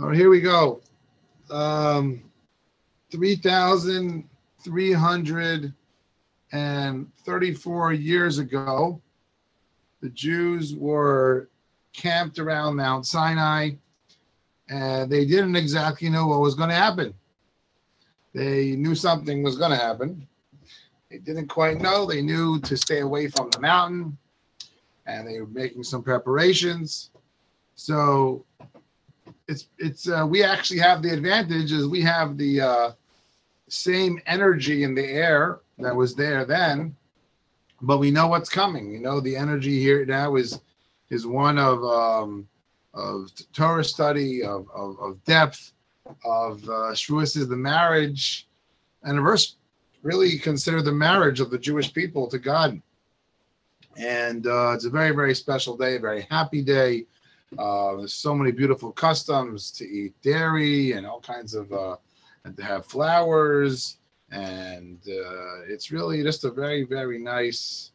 All right, here we go. Um, 3,334 years ago, the Jews were camped around Mount Sinai and they didn't exactly know what was going to happen. They knew something was going to happen. They didn't quite know. They knew to stay away from the mountain and they were making some preparations. So it's it's uh, we actually have the advantage is we have the uh, same energy in the air that was there then, but we know what's coming. You know the energy here now is is one of um, of Torah study, of, of, of depth, of uh, Shavuos is the marriage anniversary, really consider the marriage of the Jewish people to God. And uh, it's a very, very special day, very happy day. Uh, there's so many beautiful customs to eat dairy and all kinds of, uh, and to have flowers. And uh, it's really just a very, very nice,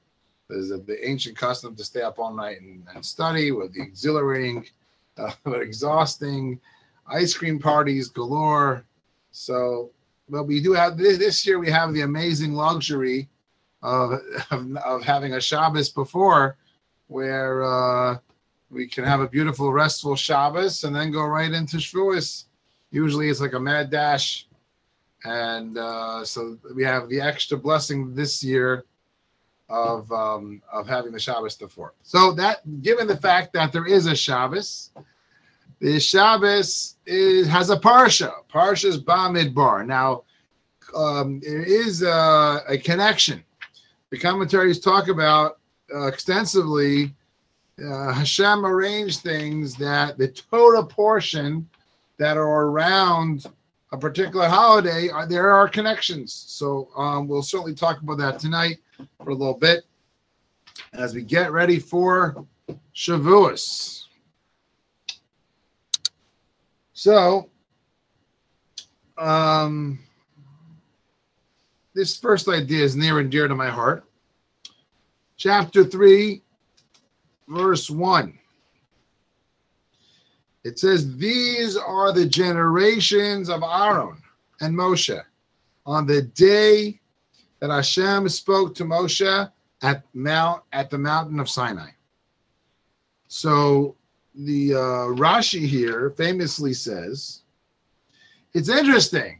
there's a, the ancient custom to stay up all night and, and study with the exhilarating uh, but exhausting. Ice cream parties galore. So, but we do have this, this year. We have the amazing luxury of of, of having a Shabbos before, where uh, we can have a beautiful restful Shabbos and then go right into Shavuos. Usually, it's like a mad dash, and uh, so we have the extra blessing this year of um, of having the Shabbos before. So that, given the fact that there is a Shabbos, the Shabbos is, has a parsha. Parsha's Bamidbar. Now, um, there is a, a, connection. The commentaries talk about uh, extensively. Uh, Hashem arranged things that the Torah portion that are around a particular holiday, are, there are connections. So um, we'll certainly talk about that tonight for a little bit as we get ready for Shavuos. So, um, this first idea is near and dear to my heart. Chapter 3, verse 1. It says, These are the generations of Aaron and Moshe on the day that Hashem spoke to Moshe at Mount at the mountain of Sinai. So the uh, Rashi here famously says, it's interesting.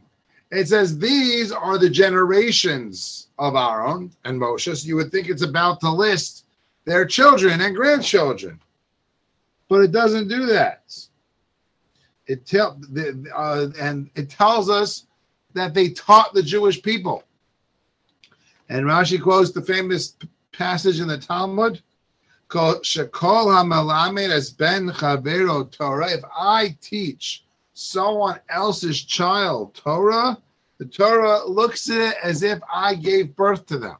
It says these are the generations of Aaron and Moshe. So you would think it's about to list their children and grandchildren, but it doesn't do that. It tell uh, and it tells us that they taught the Jewish people. And Rashi quotes the famous passage in the Talmud called Shekol hamalamed as ben chavero Torah. If I teach someone else's child Torah, the Torah looks at it as if I gave birth to them.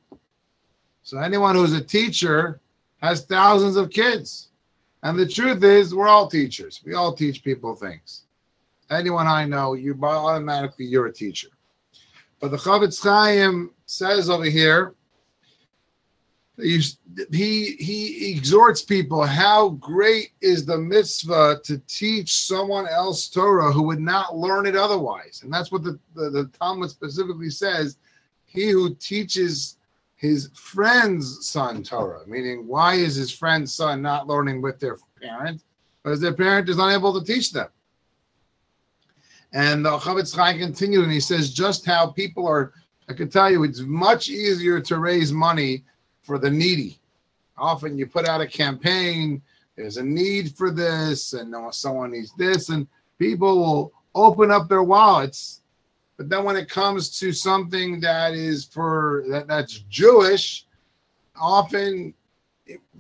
So anyone who's a teacher has thousands of kids. And the truth is, we're all teachers. We all teach people things. Anyone I know, you automatically you're a teacher. But the Chofetz Chaim says over here he he exhorts people how great is the mitzvah to teach someone else Torah who would not learn it otherwise, and that's what the, the, the Talmud specifically says. He who teaches his friend's son Torah, meaning why is his friend's son not learning with their parent? Because their parent is unable to teach them. And the Chofetz Chaim continued, and he says just how people are. I can tell you, it's much easier to raise money for the needy. Often you put out a campaign, there's a need for this, and someone needs this, and people will open up their wallets. But then when it comes to something that is for that, that's Jewish, often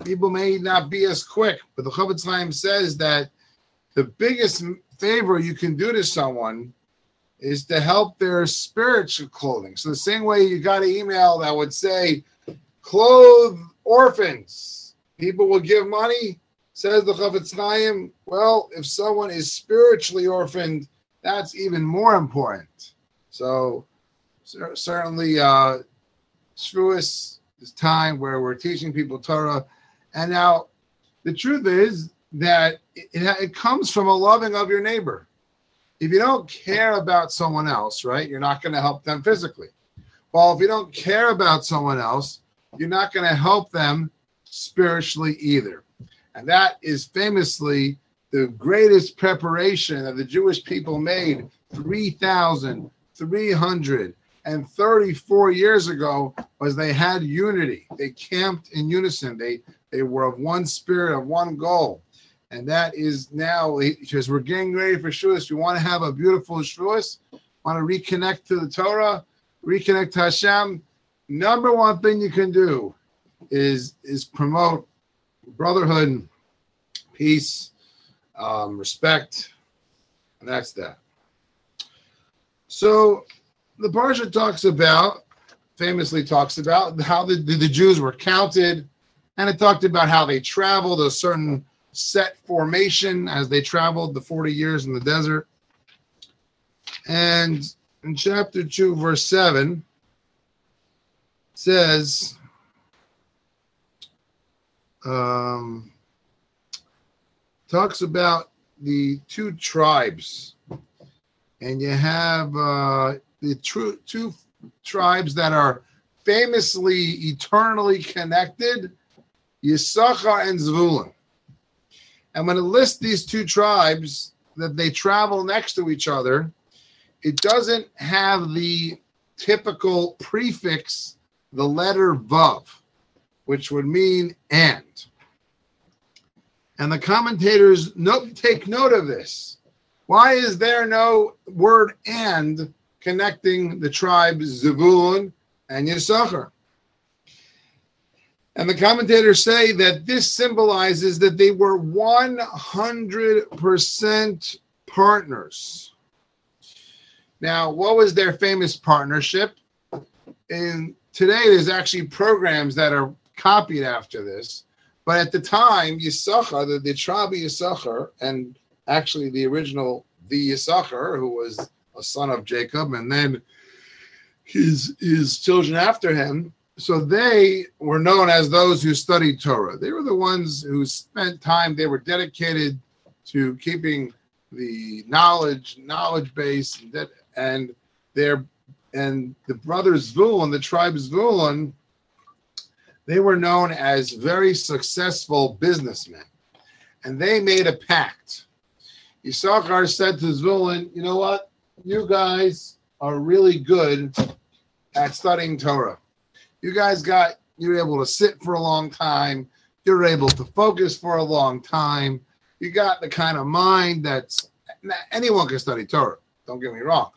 people may not be as quick. But the Chofetz Chaim says that the biggest favor you can do to someone is to help their spiritual clothing. So the same way you got an email that would say, clothe orphans. People will give money, says the Chofetz Chaim. Well, if someone is spiritually orphaned, that's even more important. So certainly, uh, Shavuos is time where we're teaching people Torah. And now The truth is that it, it comes from a loving of your neighbor. If you don't care about someone else, right, you're not going to help them physically. Well, if you don't care about someone else, you're not going to help them spiritually either. And that is famously the greatest preparation that the Jewish people made 3,334 years ago was they had unity. They camped in unison. They they were of one spirit, of one goal. And that is now because we're getting ready for Shavuos. We want to have a beautiful Shavuos, want to reconnect to the Torah, reconnect to Hashem. Number one thing you can do is is promote brotherhood, peace, um, respect, and that's that. So the Parsha talks about, famously talks about how the, the, the Jews were counted, and it talked about how they traveled a certain set formation as they traveled the 40 years in the desert. And in chapter 2, verse 7, says, um, talks about the two tribes, and you have uh, the two tribes that are famously eternally connected, Yisachar and Zvulun. And when it lists these two tribes that they travel next to each other, it doesn't have the typical prefix, the letter Vav, which would mean and. And the commentators note, take note of this. Why is there no word and connecting the tribes Zebulun and Yisachar? And the commentators say that this symbolizes that they were 100% partners. Now, what was their famous partnership? And today, there's actually programs that are copied after this. But at the time, Yisachar, the, the tribe of Yisachar, and actually the original, the Yisachar, who was a son of Jacob, and then his his children after him. So they were known as those who studied Torah. They were the ones who spent time. They were dedicated to keeping the knowledge knowledge base, and their and the brothers Zvulun, the tribe Zvulun, they were known as very successful businessmen. And they made a pact. Issachar said to Zvulun, you know what? You guys are really good at studying Torah. You guys got, you're able to sit for a long time. You're able to focus for a long time. You got the kind of mind that's anyone can study Torah. Don't get me wrong,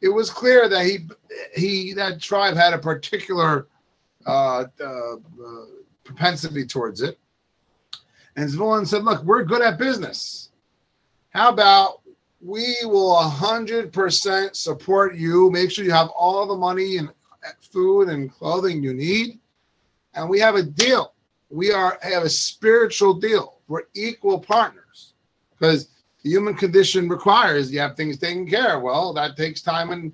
it was clear that he he that tribe had a particular uh, uh, uh, propensity towards it. And Zvulun said, Look, we're good at business. How about we will a 100% support you, make sure you have all the money and food and clothing you need. And we have a deal. We are have a spiritual deal. We're equal partners because the human condition requires you have things taken care of. Well, that takes time and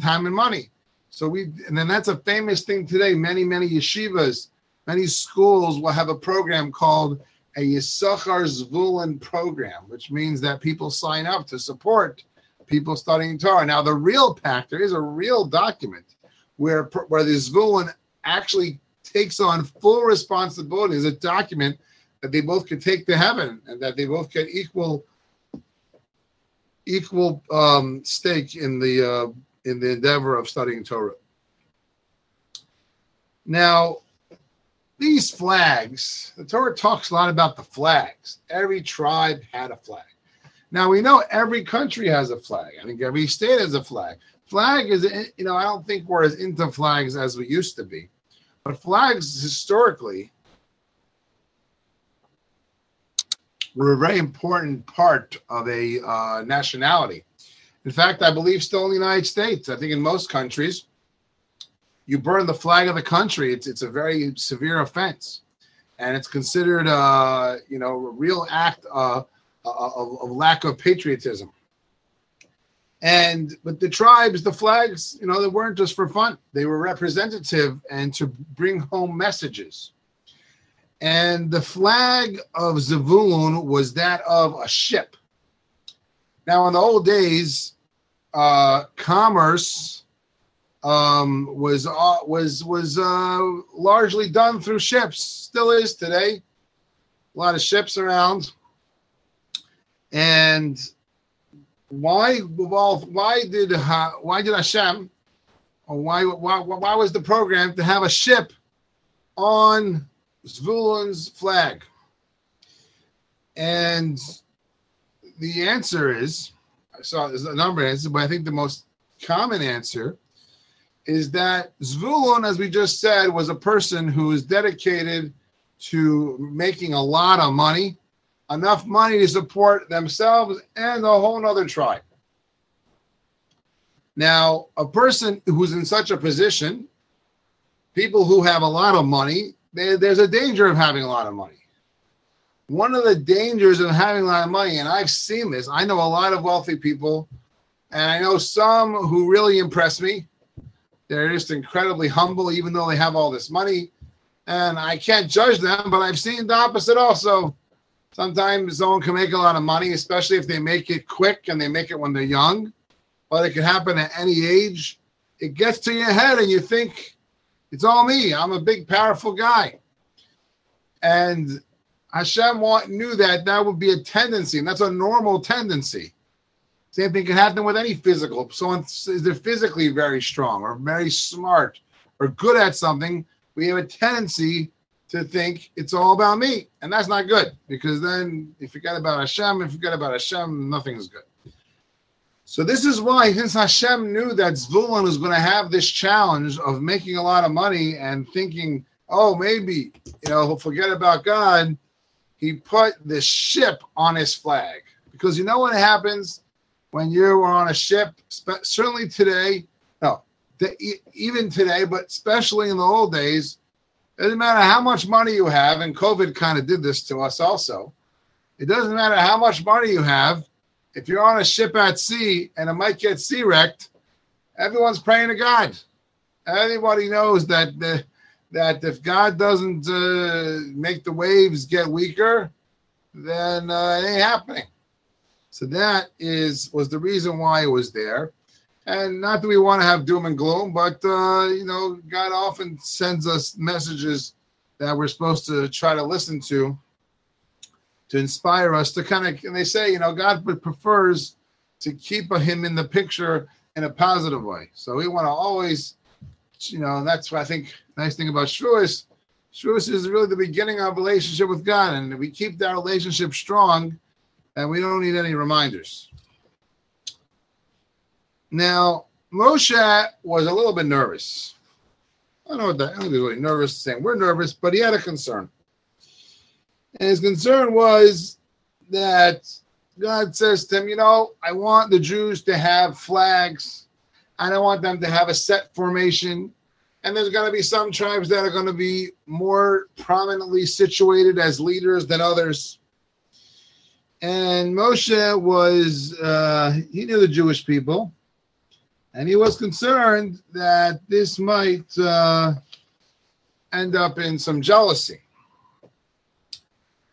time and money. So we, and then that's a famous thing today. Many, many yeshivas, many schools will have a program called a Yisachar Zvulun program, which means that people sign up to support people studying Torah. Now, the real pact, there is a real document where, where the Zvulun actually takes on full responsibility as a document that they both could take to heaven and that they both get equal equal um, stake in the uh, in the endeavor of studying Torah. Now, these flags, the Torah talks a lot about the flags. Every tribe had a flag. Now we know every country has a flag. I think every state has a flag. Flag is, you know, I don't think we're as into flags as we used to be, but flags historically were a very important part of a uh, nationality. In fact, I believe still in the United States. I think in most countries, you burn the flag of the country. It's it's a very severe offense, and it's considered, uh, you know, a real act uh, of, of lack of patriotism. And but the tribes, the flags, you know, they weren't just for fun. They were representative and to bring home messages. And the flag of Zavulun was that of a ship. Now, in the old days, uh, commerce um, was uh, was was uh, largely done through ships. Still is today. A lot of ships around. And why well, why did why did Hashem or why why why was the program to have a ship on Zvulun's flag? And the answer is I saw there's a number of answers, but I think the most common answer is that Zvulun, as we just said, was a person who is dedicated to making a lot of money, enough money to support themselves and a whole other tribe. Now, a person who's in such a position, people who have a lot of money, there's a danger of having a lot of money. One of the dangers of having a lot of money, and I've seen this, I know a lot of wealthy people, and I know some who really impress me. They're just incredibly humble, even though they have all this money. And I can't judge them, but I've seen the opposite also. Sometimes someone can make a lot of money, especially if they make it quick and they make it when they're young but it can happen at any age. It gets to your head and you think, it's all me. I'm a big, powerful guy. And Hashem knew that that would be a tendency, and that's a normal tendency. Same thing can happen with any physical. Someone is they're physically very strong or very smart or good at something. We have a tendency to think it's all about me, and that's not good because then you forget about Hashem. If you forget about Hashem, nothing is good. So this is why, since Hashem knew that Zvulun was going to have this challenge of making a lot of money and thinking, oh, maybe you know he'll forget about God, he put the ship on his flag because you know what happens when you're on a ship. Certainly today, no, even today, but especially in the old days, it doesn't matter how much money you have, and COVID kind of did this to us also. It doesn't matter how much money you have if you're on a ship at sea and it might get sea wrecked, everyone's praying to God. Everybody knows that the, that if God doesn't uh, make the waves get weaker, then uh, it ain't happening. So that is was the reason why it was there. And not that we want to have doom and gloom, but uh, you know, God often sends us messages that we're supposed to try to listen to to inspire us to kind of, and they say, you know, God prefers to keep him in the picture in a positive way. So we want to always, you know, and that's what I think nice thing about Shavuos. Shavuos is really the beginning of relationship with God, and we keep that relationship strong, and we don't need any reminders. Now, Moshe was a little bit nervous. I don't know what that. I don't think he was really nervous saying we're nervous, but he had a concern. And his concern was that God says to him, You know, I want the Jews to have flags. I don't want them to have a set formation. And there's going to be some tribes that are going to be more prominently situated as leaders than others. And Moshe was, uh, he knew the Jewish people, and he was concerned that this might uh, end up in some jealousy.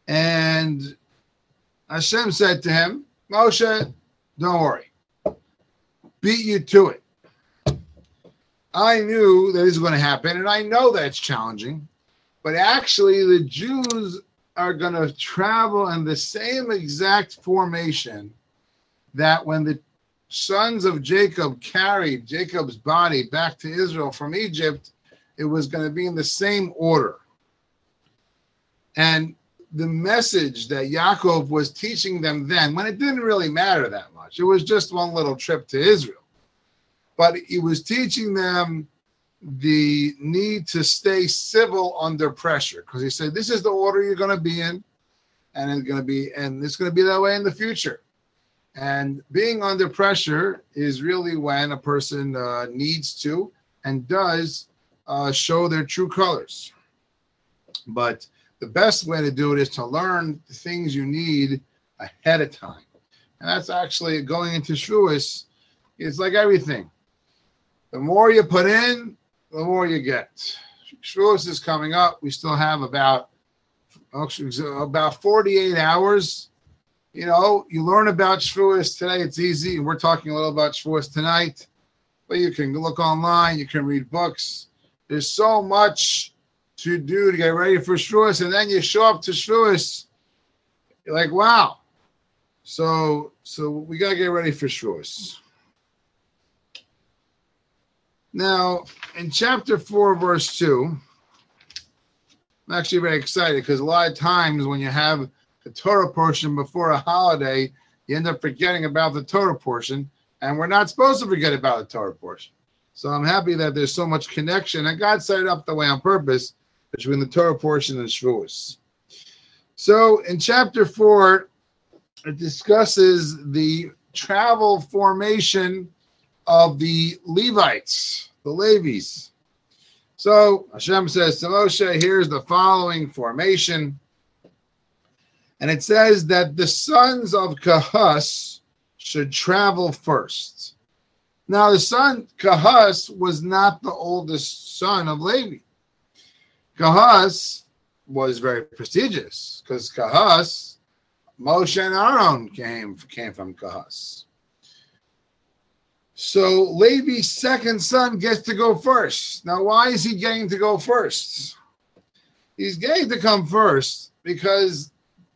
And Hashem said to him, Moshe, don't worry. Beat you to it. I knew that this was going to happen, and I know that's challenging, but actually, the Jews are going to travel in the same exact formation that when the sons of Jacob carried Jacob's body back to Israel from Egypt, it was going to be in the same order. And the message that Yaakov was teaching them then, when it didn't really matter that much, it was just one little trip to Israel. But he was teaching them the need to stay civil under pressure because he said, This is the order you're going to be in, and it's going to be, and it's going to be that way in the future. And being under pressure is really when a person uh, needs to and does uh, show their true colors. But the best way to do it is to learn the things you need ahead of time. And that's actually going into Shavuos. It's like everything. The more you put in, the more you get. Shavuos is coming up. We still have about about 48 hours. You know, you learn about Shavuos today. It's easy. And we're talking a little about Shavuos tonight. But you can look online. You can read books. There's so much to do to get ready for Shavuos. And then you show up to Shavuos. You're like, wow. So, so we got to get ready for Shavuos. Now, in chapter 4, verse 2, I'm actually very excited because a lot of times when you have the Torah portion before a holiday, you end up forgetting about the Torah portion, and we're not supposed to forget about the Torah portion. So I'm happy that there's so much connection, and God set it up the way on purpose between the Torah portion and Shavuos. So in chapter 4, it discusses the travel formation of the Levites, the Levies. So Hashem says to Moshe, here's the following formation. And it says that the sons of Kahas should travel first. Now, the son Kahas was not the oldest son of Levi. Kahas was very prestigious because Kahas, Moshe and Aaron came, came from Kahas. So Levi's second son gets to go first. Now, why is he getting to go first? He's getting to come first because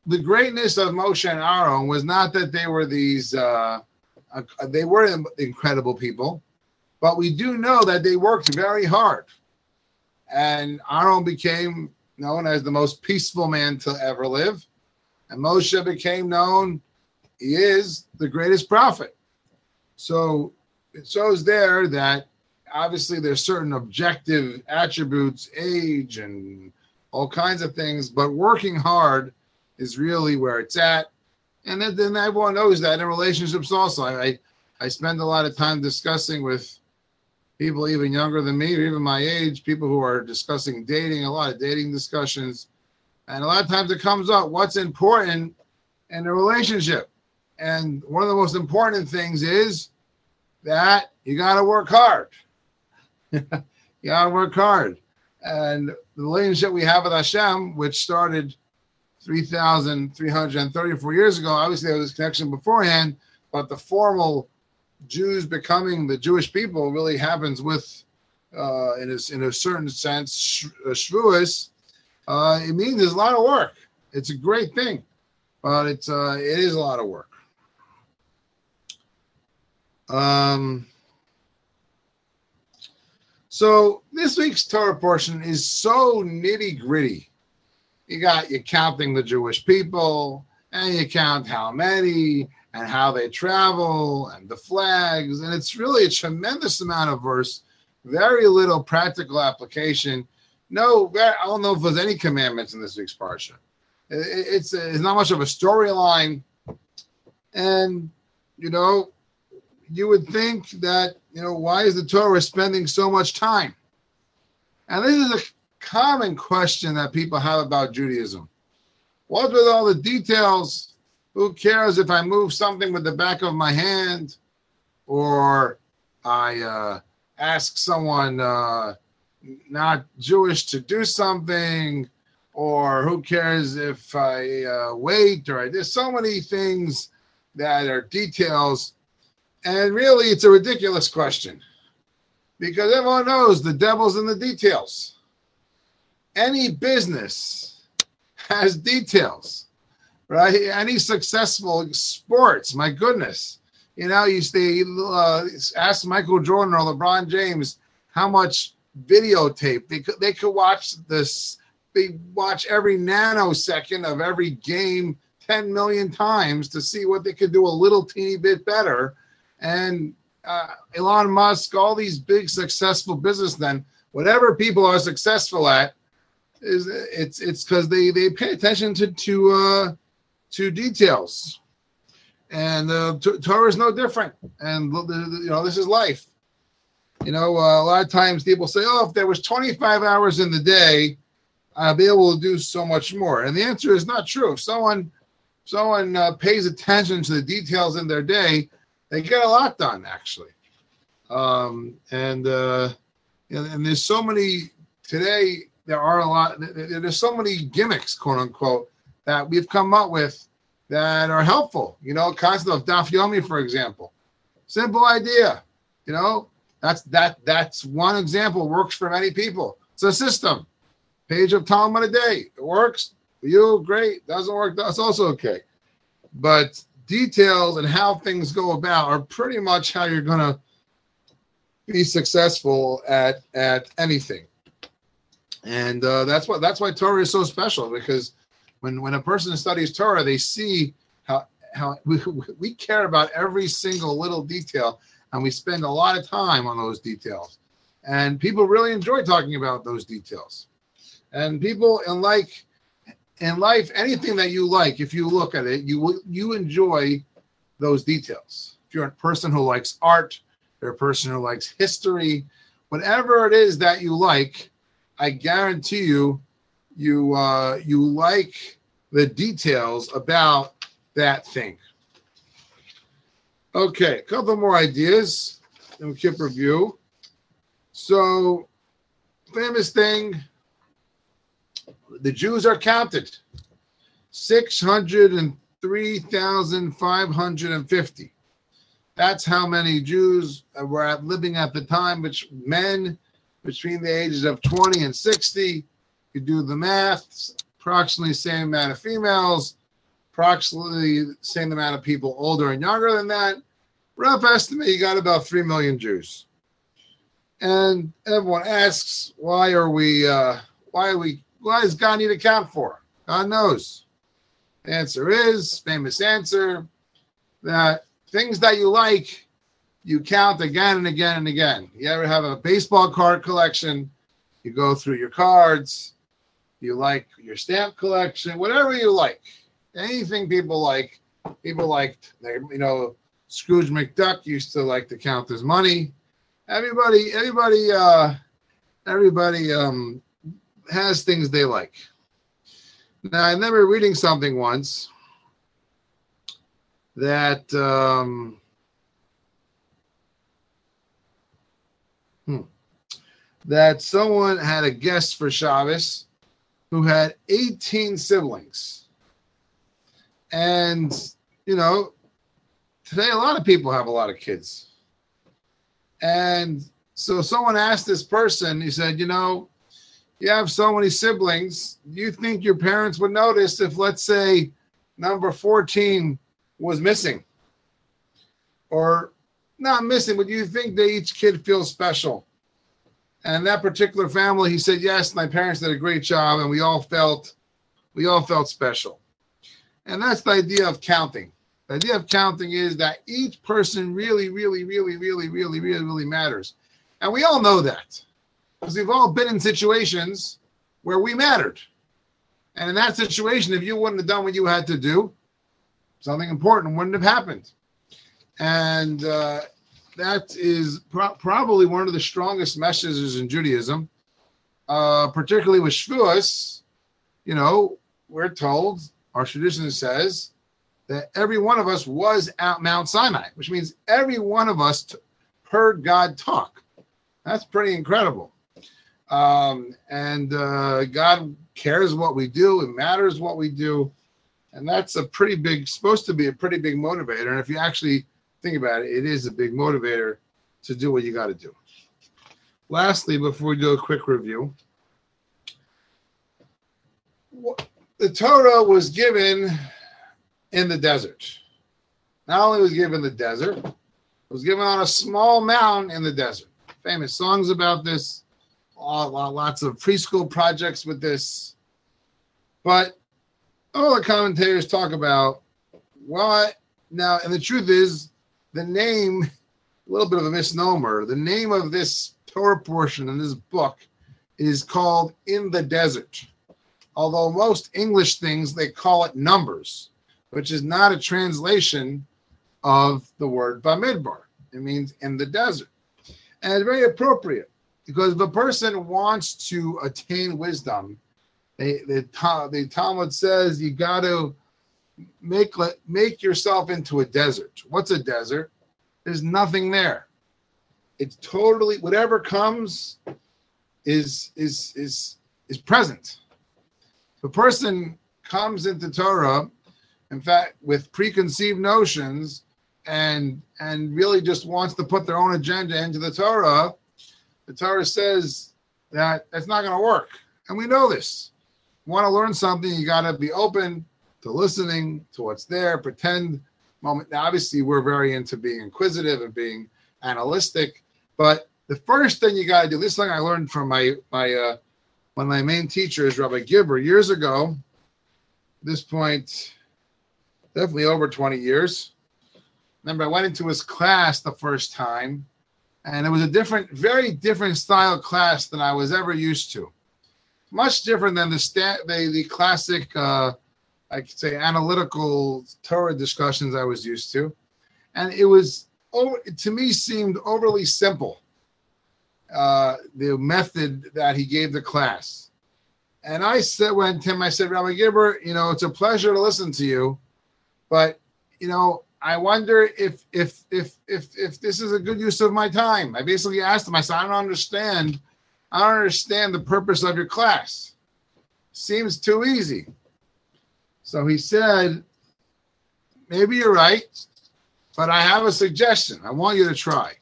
the greatness of Moshe and Aaron was not that they were these, uh, uh, they were incredible people, but we do know that they worked very hard. And Aaron became known as the most peaceful man to ever live. And Moshe became known, he is the greatest prophet. So it shows there that obviously there's certain objective attributes, age and all kinds of things, but working hard is really where it's at. And then, then everyone knows that in relationships also. I, I spend a lot of time discussing with people even younger than me or even my age, people who are discussing dating, a lot of dating discussions. And a lot of times it comes up what's important in a relationship. And one of the most important things is that you got to work hard. you got to work hard. And the relationship we have with Hashem, which started 3,334 years ago, obviously there was connection beforehand, but the formal Jews becoming the Jewish people really happens with, uh, in, a, in a certain sense, uh, Shavuos. Uh, it means there's a lot of work. It's a great thing, but it's uh, it is a lot of work. Um, so this week's Torah portion is so nitty gritty. You got you counting the Jewish people, and you count how many, and how they travel, and the flags, and it's really a tremendous amount of verse, very little practical application. No, I don't know if there's any commandments in this week's parsha. It's it's not much of a storyline, and you know you would think that, you know, why is the Torah spending so much time? And this is a common question that people have about Judaism. What with all the details? Who cares if I move something with the back of my hand or I uh, ask someone uh, not Jewish to do something? Or who cares if I uh, wait? Or I, there's so many things that are details and really, it's a ridiculous question because everyone knows the devil's in the details. Any business has details, right? Any successful sports, my goodness. You know, you stay, uh, ask Michael Jordan or LeBron James how much videotape they could, they could watch this, they watch every nanosecond of every game 10 million times to see what they could do a little teeny bit better and uh, Elon Musk, all these big successful businessmen, whatever people are successful at, is it's it's because they they pay attention to to uh, to details, and uh, Torah is no different. And you know this is life. You know, uh, a lot of times people say, "Oh, if there was 25 hours in the day, I'll be able to do so much more." And the answer is not true. If someone someone uh, pays attention to the details in their day, they get a lot done actually. Um, and uh, and there's so many today. there are a lot. There's so many gimmicks, quote unquote, that we've come up with that are helpful. You know, concept of daf yomi, for example, simple idea. You know, that's that that's one example. Works for many people. It's a system. Page of Talmud a day. It works. For you, great. Doesn't work. That's also okay. But details and how things go about are pretty much how you're gonna be successful at at anything. And uh, that's what that's why Torah is so special because when when a person studies Torah, they see how how we, we care about every single little detail, and we spend a lot of time on those details. And people really enjoy talking about those details. And people in like in life, anything that you like, if you look at it, you will you enjoy those details. If you're a person who likes art, you're a person who likes history, whatever it is that you like, I guarantee you, you uh, you like the details about that thing. Okay, a couple more ideas, and we keep review. So, famous thing, the Jews are counted. 603,550. That's how many Jews were living at the time, which men between the ages of 20 and 60. You do the math, approximately same amount of females, approximately same amount of people older and younger than that. Rough estimate, you got about 3 million Jews. And everyone asks, why are we, uh, why are we, why does God need to count for? God knows. The answer is, famous answer, that things that you like you count again and again and again. You ever have a baseball card collection? You go through your cards. You like your stamp collection, whatever you like. Anything people like. People liked, you know, Scrooge McDuck used to like to count his money. Everybody, everybody, uh, everybody um, has things they like. Now, I remember reading something once that um, Hmm. That someone had a guest for Shabbos who had 18 siblings. And, you know, today a lot of people have a lot of kids. And so someone asked this person, he said, you know, you have so many siblings. Do you think your parents would notice if, let's say, number 14 was missing? Or not missing, but you think that each kid feels special. And that particular family, he said, yes, my parents did a great job, and we all felt, we all felt special. And that's the idea of counting. The idea of counting is that each person really, really, really, really, really, really, really matters. And we all know that because we've all been in situations where we mattered. And in that situation, if you wouldn't have done what you had to do, something important wouldn't have happened and uh, that is pro- probably one of the strongest messages in Judaism, uh, particularly with Shavuos. You know, we're told our tradition says that every one of us was at Mount Sinai, which means every one of us t- heard God talk. That's pretty incredible. Um, and uh, God cares what we do, it matters what we do. And that's a pretty big, supposed to be a pretty big motivator. And if you actually think about it, it is a big motivator to do what you got to do. Lastly, before we do a quick review, the Torah was given in the desert. Not only was given the desert, it was given on a small mountain in the desert. Famous songs about this, lots of preschool projects with this. But all the commentators talk about what now, and the truth is, the name, a little bit of a misnomer, the name of this Torah portion in this book is called In the Desert. Although most English things, they call it numbers, which is not a translation of the word Bamidbar. It means in the desert. And it's very appropriate because if a person wants to attain wisdom, they, the, the Talmud says you got to make make yourself into a desert. What's a desert? There's nothing there. It's totally whatever comes is is is is present. The person comes into Torah, in fact, with preconceived notions and and really just wants to put their own agenda into the Torah, the Torah says that it's not going to work. And we know this. You want to learn something, you got to be open to listening to what's there, pretend moment. Now, obviously, we're very into being inquisitive and being analytic, but the first thing you got to do, this thing I learned from my my uh, one of my main teachers, Rabbi Gibber, years ago. this point, definitely over 20 years. Remember, I went into his class the first time, and it was a different, very different style class than I was ever used to. Much different than the stat, the, the classic, uh, I could say, analytical Torah discussions I was used to, and it was, to me, seemed overly simple uh, the method that he gave the class. And I said, when Tim, I said, Rabbi Gibber, you know, it's a pleasure to listen to you, but you know, I wonder if if if if if this is a good use of my time. I basically asked him, I said, I don't understand, I don't understand the purpose of your class. Seems too easy. So he said, maybe you're right, but I have a suggestion. I want you to try.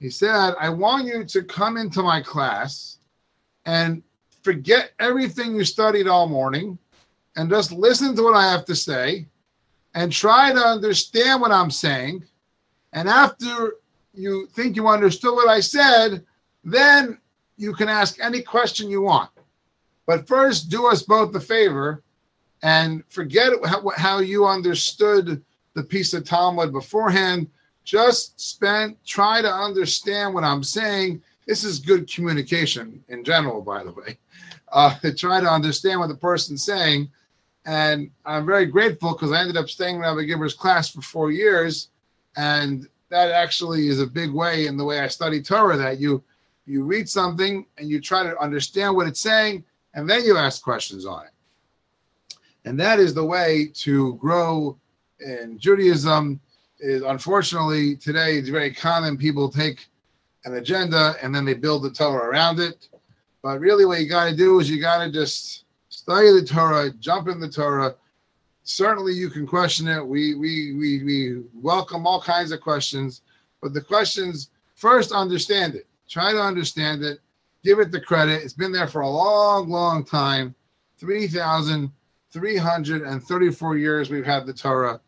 He said, I want you to come into my class and forget everything you studied all morning and just listen to what I have to say and try to understand what I'm saying. And after you think you understood what I said, then you can ask any question you want. But first, do us both the favor and forget how, how you understood the piece of Talmud beforehand just spend, try to understand what I'm saying. This is good communication in general, by the way. Uh, try to understand what the person's saying. And I'm very grateful because I ended up staying in Rabbi Gibber's class for four years. And that actually is a big way in the way I study Torah that you you read something and you try to understand what it's saying, and then you ask questions on it. And that is the way to grow in Judaism is unfortunately today it's very common people take an agenda and then they build the Torah around it. But really, what you got to do is you got to just study the Torah, jump in the Torah. Certainly, you can question it. We we we we welcome all kinds of questions, but the questions first understand it. Try to understand it. Give it the credit. It's been there for a long, long time. Three thousand three hundred and thirty-four years we've had the Torah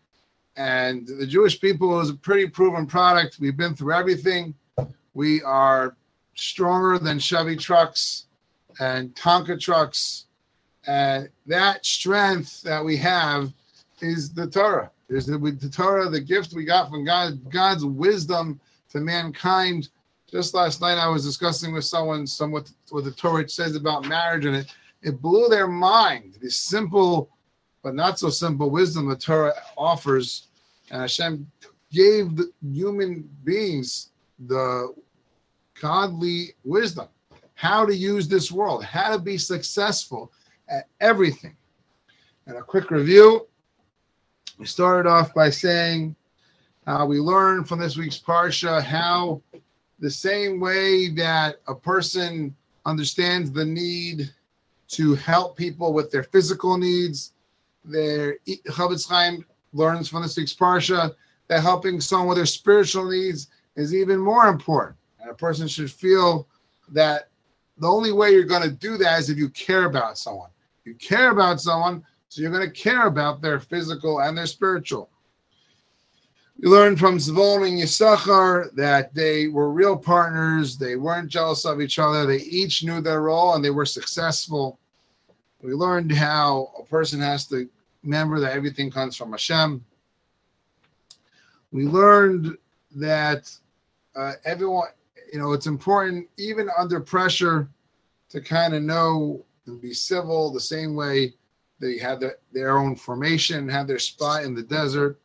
and the Jewish people is a pretty proven product. We've been through everything. We are stronger than Chevy trucks and Tonka trucks. And that strength that we have is the Torah. Is the, the Torah, the gift we got from God, God's wisdom to mankind. Just last night, I was discussing with someone somewhat what the Torah says about marriage, and it, it blew their mind. This simple, but not so simple wisdom the Torah offers and Hashem gave the human beings the godly wisdom, how to use this world, how to be successful at everything. And a quick review. We started off by saying uh, we learned from this week's Parsha how the same way that a person understands the need to help people with their physical needs, their Chofetz Chaim learns from this week's parsha that helping someone with their spiritual needs is even more important. And a person should feel that the only way you're going to do that is if you care about someone. You care about someone, so you're going to care about their physical and their spiritual. We learned from Zvon and Yisachar that they were real partners. They weren't jealous of each other. They each knew their role and they were successful. We learned how a person has to remember that everything comes from Hashem. We learned that uh, everyone, you know, it's important even under pressure to kind of know and be civil the same way they had the, their own formation, had their spot in the desert.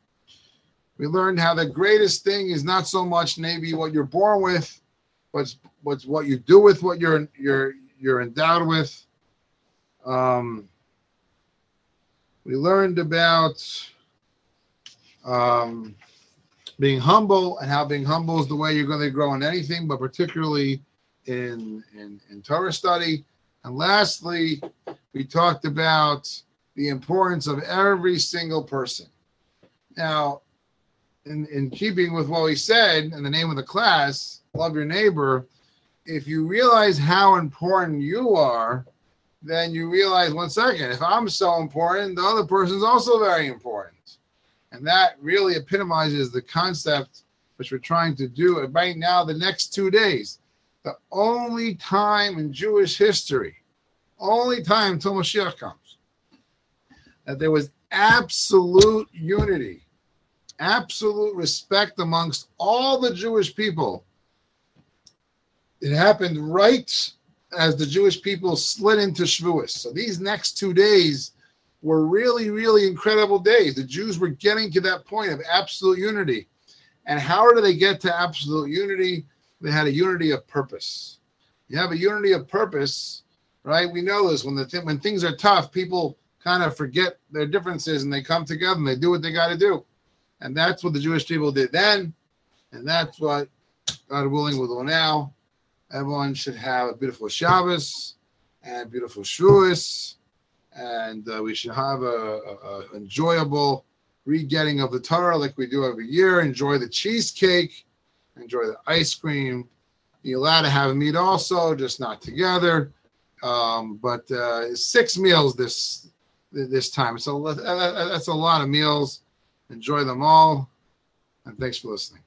We learned how the greatest thing is not so much maybe what you're born with, but what's what you do with what you're you're you're endowed with. Um, we learned about um, being humble and how being humble is the way you're going to grow in anything, but particularly in, in, in Torah study. And lastly, we talked about the importance of every single person. Now, in, in keeping with what we said in the name of the class, love your neighbor, if you realize how important you are, then you realize one second, if I'm so important, the other person's also very important. And that really epitomizes the concept which we're trying to do right now, the next two days. The only time in Jewish history, only time until Mashiach comes, that there was absolute unity, absolute respect amongst all the Jewish people. It happened right as the Jewish people slid into Shavuos. So these next two days were really, really incredible days. The Jews were getting to that point of absolute unity. And how do they get to absolute unity? They had a unity of purpose. You have a unity of purpose, right? We know this when the th- when things are tough, people kind of forget their differences and they come together and they do what they got to do. And that's what the Jewish people did then, and that's what God willing will do now. Everyone should have a beautiful Shabbos and beautiful Shavuos, and uh, we should have a, enjoyable re-getting of the Torah like we do every year. Enjoy the cheesecake, enjoy the ice cream. You're allowed to have meat also, just not together. Um, but uh, six meals this this time. So that's a lot of meals. Enjoy them all, and thanks for listening.